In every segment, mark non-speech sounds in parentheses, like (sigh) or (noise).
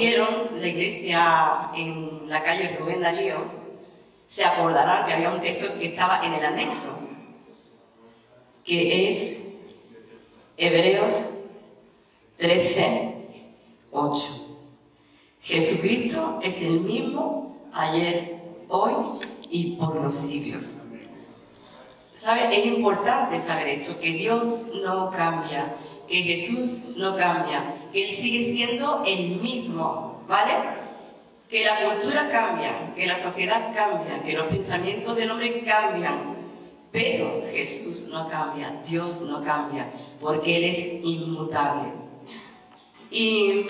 conocieron la iglesia en la calle Rubén Darío, se acordarán que había un texto que estaba en el anexo, que es Hebreos 13, 8. Jesucristo es el mismo ayer, hoy y por los siglos. ¿Sabe? Es importante saber esto, que Dios no cambia, que Jesús no cambia, que Él sigue siendo el mismo, ¿vale? Que la cultura cambia, que la sociedad cambia, que los pensamientos del hombre cambian, pero Jesús no cambia, Dios no cambia, porque Él es inmutable. Y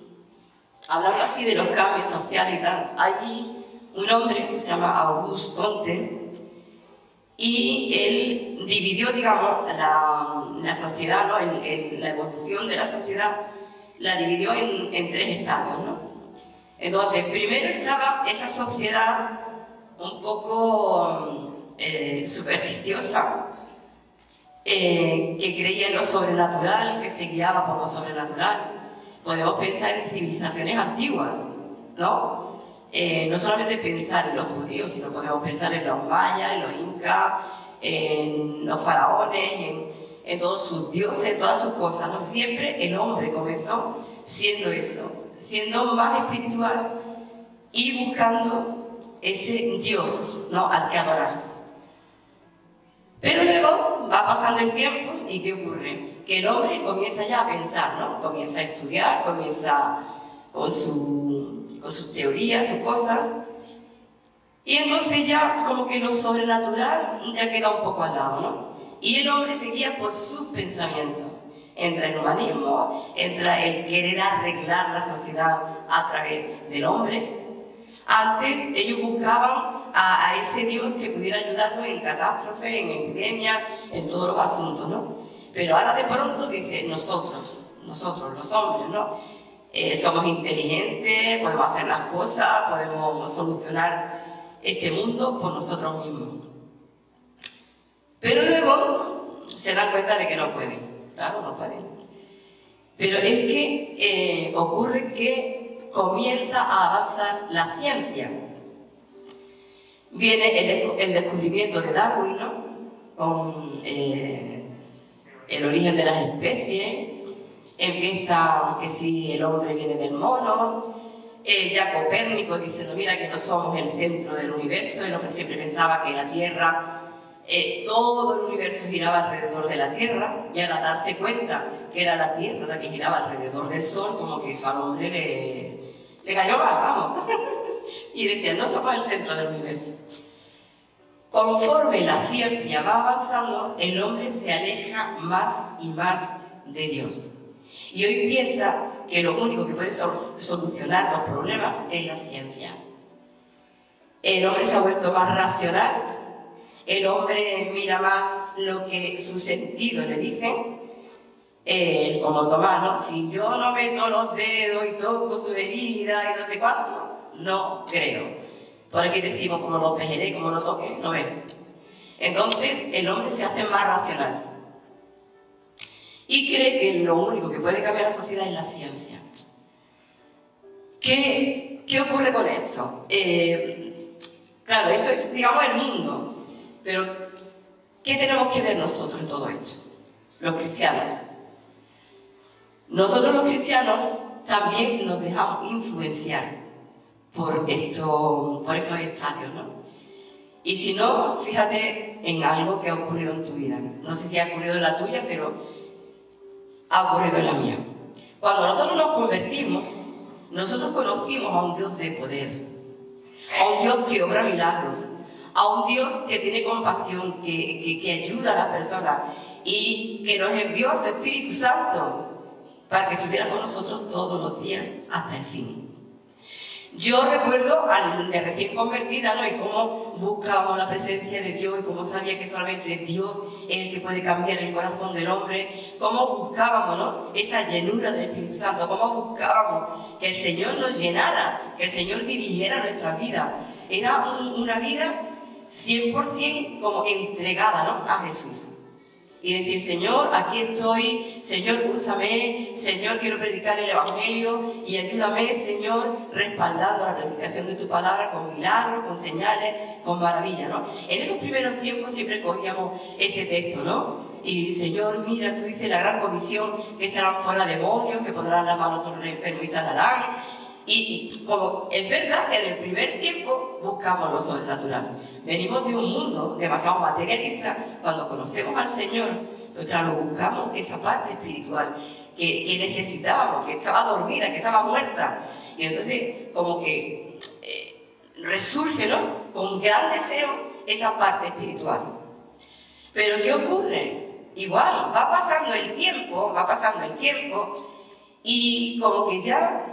(clears throat) hablando así de los cambios sociales y tal, allí un hombre se llama Auguste Comte, y él dividió, digamos, la, sociedad, ¿no? la evolución de la sociedad la dividió en, tres estadios. ¿no? Entonces, primero estaba esa sociedad un poco eh, supersticiosa, eh, que creía en lo sobrenatural, que se guiaba por lo sobrenatural. Podemos pensar en civilizaciones antiguas, ¿no? Eh, no solamente pensar en los judíos, sino podemos pensar en los mayas, en los incas, en los faraones, en, todos sus dioses, en todas sus cosas. ¿no? Siempre el hombre comenzó siendo eso, siendo más espiritual y buscando ese Dios ¿no? al que adorar. Pero luego va pasando el tiempo y ¿qué ocurre? Que el hombre comienza ya a pensar, ¿no? Comienza a estudiar, comienza con su con sus teorías, sus cosas. Y entonces ya como que lo sobrenatural ya queda un poco al lado, ¿no? Y el hombre seguía por sus pensamientos. Entra el humanismo, entra el querer arreglar la sociedad a través del hombre. Antes ellos buscaban a, a ese Dios que pudiera ayudarlos en catástrofe, en epidemia, en todos los asuntos, ¿no? Pero ahora de pronto dice nosotros, nosotros los hombres, ¿no? Eh, somos inteligentes, podemos hacer las cosas, podemos solucionar este mundo por nosotros mismos. Pero luego se dan cuenta de que no pueden, claro, no pueden. Pero es que eh, ocurre que comienza a avanzar la ciencia. Viene el, descubrimiento de Darwin, ¿no? Con eh, el origen de las especies, empieza que si el hombre viene del mono, eh, ya Copérnico diciendo, mira que no somos el centro del universo, el hombre siempre pensaba que la Tierra, eh, todo el universo giraba alrededor de la Tierra, y al darse cuenta que era la Tierra la que giraba alrededor del Sol, como que eso al hombre le, le cayó mal, vamos. (laughs) y decía, no somos el centro del universo. Conforme la ciencia va avanzando, el hombre se aleja más y más de Dios. Y hoy piensa que lo único que puede solucionar los problemas es la ciencia. El hombre se ha vuelto más racional, el hombre mira más lo que su sentido le dice, eh, como Tomás, ¿no? Si yo no meto los dedos y toco su herida y no sé cuánto, no creo. Por aquí decimos, como lo vejeré, como lo toque, no veo. Entonces el hombre se hace más racional y cree que lo único que puede cambiar la sociedad es la ciencia. ¿Qué, qué ocurre con esto? Eh, claro, eso es, digamos, el mundo, pero ¿qué tenemos que ver nosotros en todo esto? Los cristianos. Nosotros los cristianos también nos dejamos influenciar por, esto, por estos estadios, ¿no? Y si no, fíjate en algo que ha ocurrido en tu vida. No sé si ha ocurrido en la tuya, pero ha ocurrido en la mía. Cuando nosotros nos convertimos, nosotros conocimos a un Dios de poder, a un Dios que obra milagros, a un Dios que tiene compasión, que, que, ayuda a las personas y que nos envió su Espíritu Santo para que estuviera con nosotros todos los días hasta el fin. Yo recuerdo al de recién convertida, ¿no? Y cómo buscábamos la presencia de Dios y cómo sabía que solamente Dios es el que puede cambiar el corazón del hombre. Cómo buscábamos, ¿no? Esa llenura del Espíritu Santo. Cómo buscábamos que el Señor nos llenara, que el Señor dirigiera nuestra vida. Era una vida 100% como entregada, ¿no? A Jesús. Y decir, Señor, aquí estoy, Señor, úsame, Señor, quiero predicar el Evangelio y ayúdame, Señor, respaldando la predicación de tu palabra con milagros, con señales, con maravillas, ¿no? En esos primeros tiempos siempre cogíamos ese texto, ¿no? Y Señor, mira, tú dices la gran comisión que serán fuera demonios, que pondrán las manos sobre el enfermo y sanarán. Y, como es verdad que en el primer tiempo buscamos lo sobrenatural. Venimos de un mundo demasiado materialista. Cuando conocemos al Señor, pues buscamos esa parte espiritual que, que necesitábamos, que estaba dormida, que estaba muerta. Y entonces, como que eh, resurge, ¿no? Con gran deseo esa parte espiritual. Pero ¿qué ocurre? Igual, va pasando el tiempo, va pasando el tiempo, y como que ya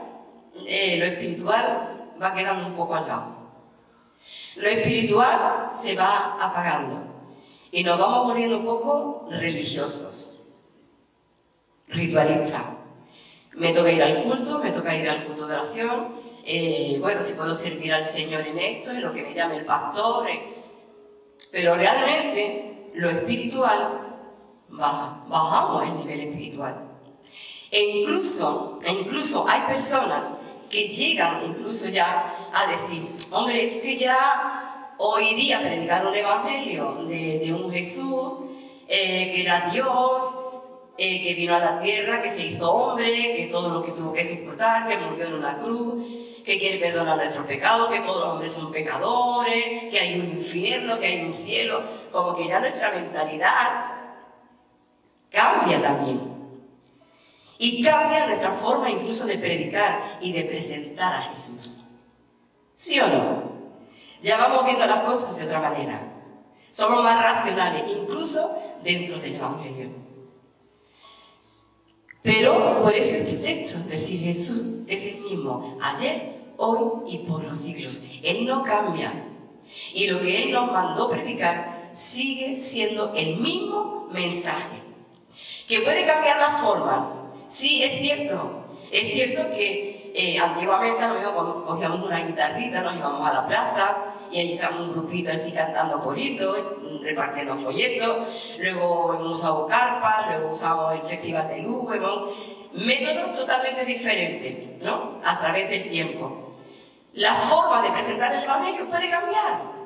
eh, lo espiritual va quedando un poco al lado. Lo espiritual se va apagando y nos vamos volviendo un poco religiosos, ritualistas. Me toca ir al culto, me toca ir al culto de oración, eh, bueno, si puedo servir al Señor en esto, en lo que me llame el pastor, eh. pero realmente lo espiritual baja, bajamos el nivel espiritual. E incluso, e incluso hay personas que llegan incluso ya a decir, hombre, es que ya hoy día predicar un evangelio de, un Jesús eh, que era Dios, eh, que vino a la tierra, que se hizo hombre, que todo lo que tuvo que soportar, que murió en una cruz, que quiere perdonar nuestros pecados, que todos los hombres son pecadores, que hay un infierno, que hay un cielo, como que ya nuestra mentalidad cambia también. Y cambia nuestra forma incluso de predicar y de presentar a Jesús. ¿Sí o no? Ya vamos viendo las cosas de otra manera. Somos más racionales, incluso dentro del Evangelio. Pero por eso este texto, decir Jesús es el mismo ayer, hoy y por los siglos. Él no cambia. Y lo que Él nos mandó predicar sigue siendo el mismo mensaje. Que puede cambiar las formas, Sí, es cierto. Es cierto que eh, antiguamente a lo cogíamos una guitarrita, nos íbamos a la plaza y ahí estábamos un grupito así cantando coritos, repartiendo folletos, luego hemos usado carpas, luego usamos el Festival de Luz, métodos totalmente diferentes, ¿no? A través del tiempo. La forma de presentar el Evangelio puede cambiar.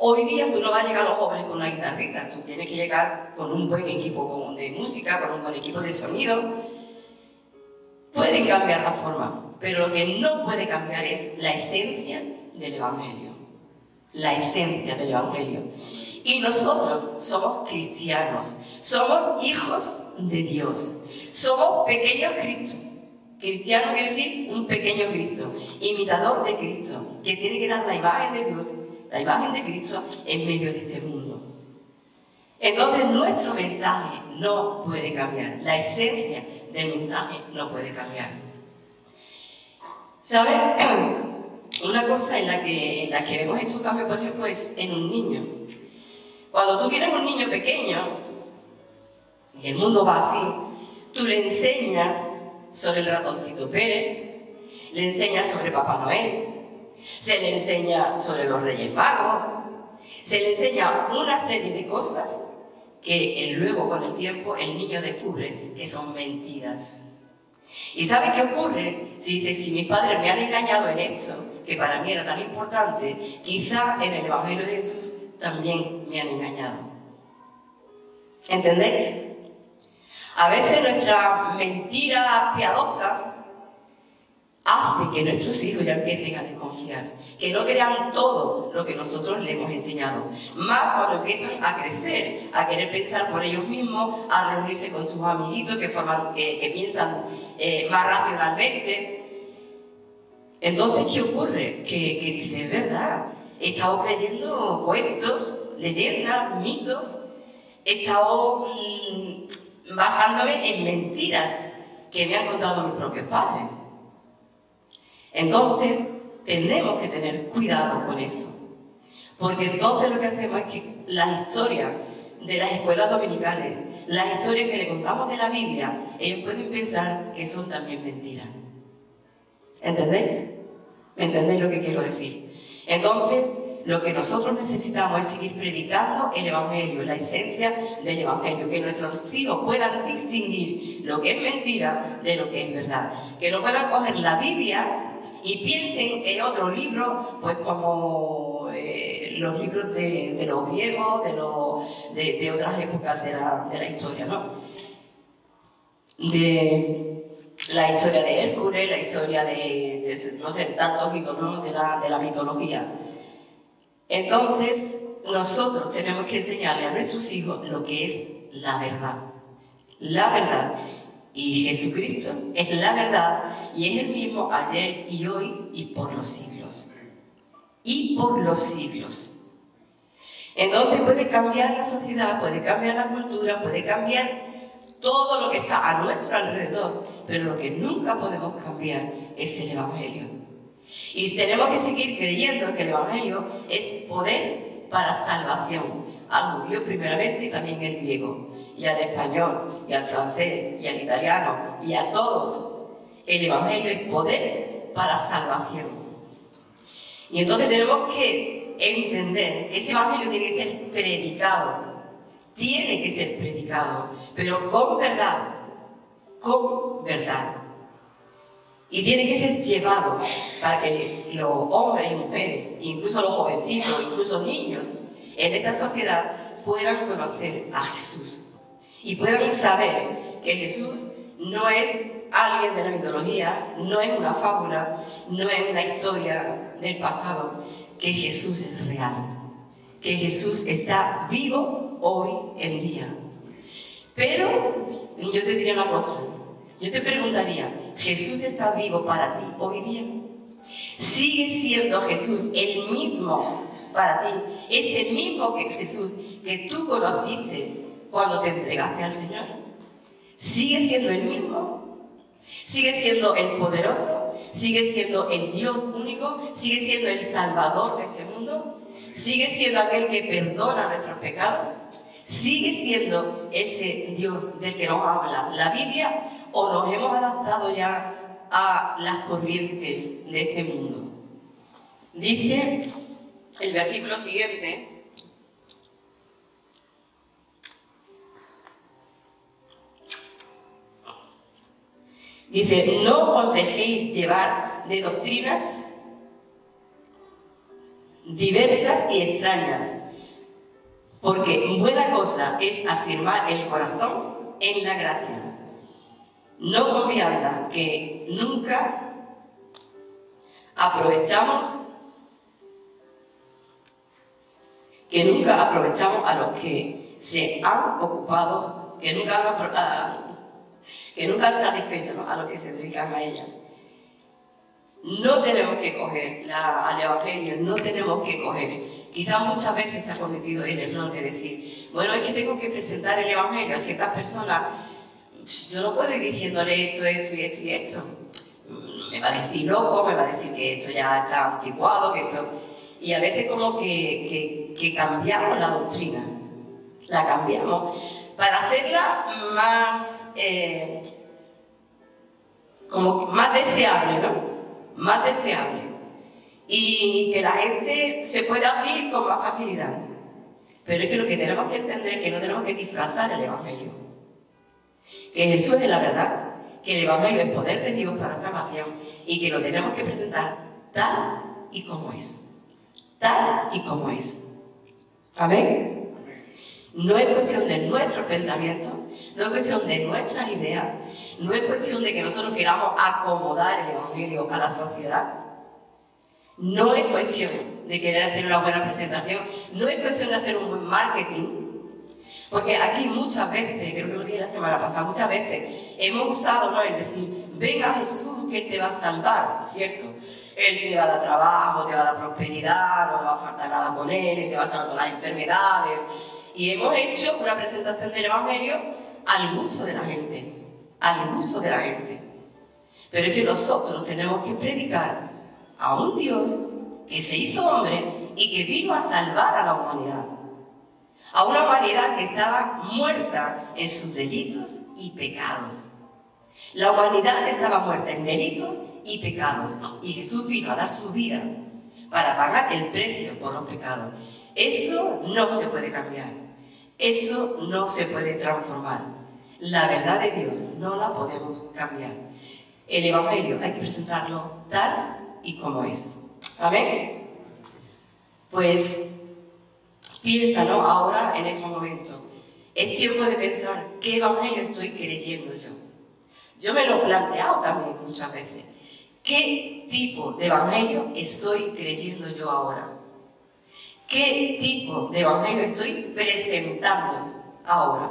Hoy día tú no vas a llegar a los jóvenes con una guitarrita, tú tienes que llegar con un buen equipo de música, con un buen equipo de sonido. Puede cambiar la forma, pero lo que no puede cambiar es la esencia del Evangelio. La esencia del Evangelio. Y nosotros somos cristianos, somos hijos de Dios, somos pequeños Cristo. Cristiano quiere decir un pequeño Cristo, imitador de Cristo, que tiene que dar la imagen de Dios la imagen de Cristo en medio de este mundo. Entonces nuestro mensaje no puede cambiar, la esencia del mensaje no puede cambiar. ¿Sabes? (clears throat) Una cosa en la, que, en la que vemos estos cambios, por ejemplo, es en un niño. Cuando tú tienes un niño pequeño, y el mundo va así, tú le enseñas sobre el ratoncito Pérez, le enseñas sobre Papá Noel, se le enseña sobre los Reyes Magos, se le enseña una serie de cosas que luego con el tiempo el niño descubre que son mentiras. ¿Y sabe qué ocurre? Si dice, si mis padres me han engañado en esto, que para mí era tan importante, quizá en el Evangelio de Jesús también me han engañado. ¿Entendéis? A veces nuestras mentiras piadosas hace que nuestros hijos ya empiecen a desconfiar, que no crean todo lo que nosotros les hemos enseñado. Más cuando empiezan a crecer, a querer pensar por ellos mismos, a reunirse con sus amiguitos que, forman, que, piensan eh, más racionalmente. Entonces, ¿qué ocurre? Que, que dice, es verdad, he estado creyendo cuentos, leyendas, mitos, he estado mm, basándome en mentiras que me han contado mis propios padres. Entonces, tenemos que tener cuidado con eso. Porque entonces lo que hacemos es que la historia de las escuelas dominicales, las historias que le contamos de la Biblia, ellos pueden pensar que son también mentiras. ¿Entendéis? ¿Me entendéis lo que quiero decir? Entonces, lo que nosotros necesitamos es seguir predicando el Evangelio, la esencia del Evangelio, que nuestros hijos puedan distinguir lo que es mentira de lo que es verdad, que no puedan coger la Biblia y piensen en otro libro, pues como eh, los libros de, los griegos, de, otras épocas de la, historia, ¿no? De la historia de Hércules, la historia de, no sé, tantos íconos de la, de la mitología. Entonces, nosotros tenemos que enseñarle a nuestros hijos lo que es la verdad. La verdad. Y Jesucristo es la verdad y es el mismo ayer y hoy y por los siglos. Y por los siglos. Entonces puede cambiar la sociedad, puede cambiar la cultura, puede cambiar todo lo que está a nuestro alrededor, pero lo que nunca podemos cambiar es el Evangelio. Y tenemos que seguir creyendo que el Evangelio es poder para salvación, al judío primeramente y también el griego, y al español, y al francés, y al italiano, y a todos. El Evangelio es poder para salvación. Y entonces tenemos que entender que ese Evangelio tiene que ser predicado, tiene que ser predicado, pero con verdad, con verdad. Y tiene que ser llevado para que los hombres y mujeres, incluso los jovencitos, incluso niños en esta sociedad puedan conocer a Jesús y puedan saber que Jesús no es alguien de la mitología, no es una fábula, no es una historia del pasado, que Jesús es real, que Jesús está vivo hoy en día. Pero yo te diría una cosa, yo te preguntaría, ¿Jesús está vivo para ti hoy día? ¿Sigue siendo Jesús el mismo para ti? ¿Ese mismo que Jesús que tú conociste cuando te entregaste al Señor? ¿Sigue siendo el mismo? ¿Sigue siendo el poderoso? ¿Sigue siendo el Dios único? ¿Sigue siendo el Salvador de este mundo? sigue siendo aquel que perdona nuestros pecados, sigue siendo ese Dios del que nos habla la Biblia o nos hemos adaptado ya a las corrientes de este mundo. Dice el versículo siguiente, Dice, no os dejéis llevar de doctrinas diversas y extrañas, porque buena cosa es afirmar el corazón en la gracia, no confiando que nunca aprovechamos que nunca aprovechamos a los que se han ocupado, que nunca han, que nunca han satisfecho a los que se dedican a ellas. No tenemos que coger al Evangelio, no tenemos que coger. Quizás muchas veces se ha cometido el error de decir, bueno, es que tengo que presentar el Evangelio a ciertas personas. Yo no puedo ir diciéndole esto, esto y esto y esto. Me va a decir loco, me va a decir que esto ya está anticuado, que esto... Y a veces como que, que, cambiamos la doctrina, la cambiamos para hacerla más, eh, como más deseable, ¿no? más deseable y que la gente se pueda abrir con más facilidad. Pero es que lo que tenemos que entender es que no tenemos que disfrazar el Evangelio. Que Jesús es la verdad, que el Evangelio es poder de Dios para salvación y que lo tenemos que presentar tal y como es. Tal y como es. Amén. No es cuestión de nuestros pensamientos, no es cuestión de nuestras ideas, no es cuestión de que nosotros queramos acomodar el Evangelio a la sociedad. No es cuestión de querer hacer una buena presentación, no es cuestión de hacer un buen marketing, porque aquí muchas veces, creo que lo dije la semana pasada, muchas veces hemos usado ¿no? el decir, venga Jesús que Él te va a salvar, ¿cierto? Él te va a dar trabajo, te va a dar prosperidad, no va a faltar nada con Él, Él te va a salvar las enfermedades. Y hemos hecho una presentación del Evangelio al gusto de la gente al gusto de la gente. Pero es que nosotros tenemos que predicar a un Dios que se hizo hombre y que vino a salvar a la humanidad. A una humanidad que estaba muerta en sus delitos y pecados. La humanidad estaba muerta en delitos y pecados. Y Jesús vino a dar su vida para pagar el precio por los pecados. Eso no se puede cambiar. Eso no se puede transformar. La verdad de Dios no la podemos cambiar. El Evangelio hay que presentarlo tal y como es. ¿Amén? Pues piensa, ¿no? Ahora, en este momento, es tiempo de pensar qué Evangelio estoy creyendo yo. Yo me lo he planteado también muchas veces. ¿Qué tipo de Evangelio estoy creyendo yo ahora? ¿Qué tipo de Evangelio estoy presentando ahora?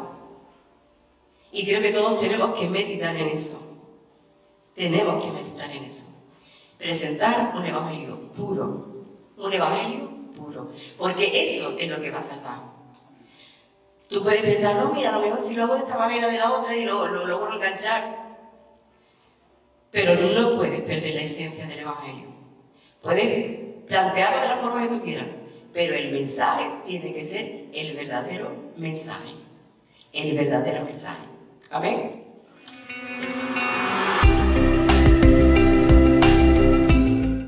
Y creo que todos tenemos que meditar en eso. Tenemos que meditar en eso. Presentar un Evangelio puro. Un Evangelio puro. Porque eso es lo que va a salvar. Tú puedes pensar, no, mira, a lo mejor si lo hago de esta manera de la otra y lo, lo logro enganchar, pero no puedes perder la esencia del Evangelio. Puedes plantearlo de la forma que tú quieras, pero el mensaje tiene que ser el verdadero mensaje. El verdadero mensaje. Amén.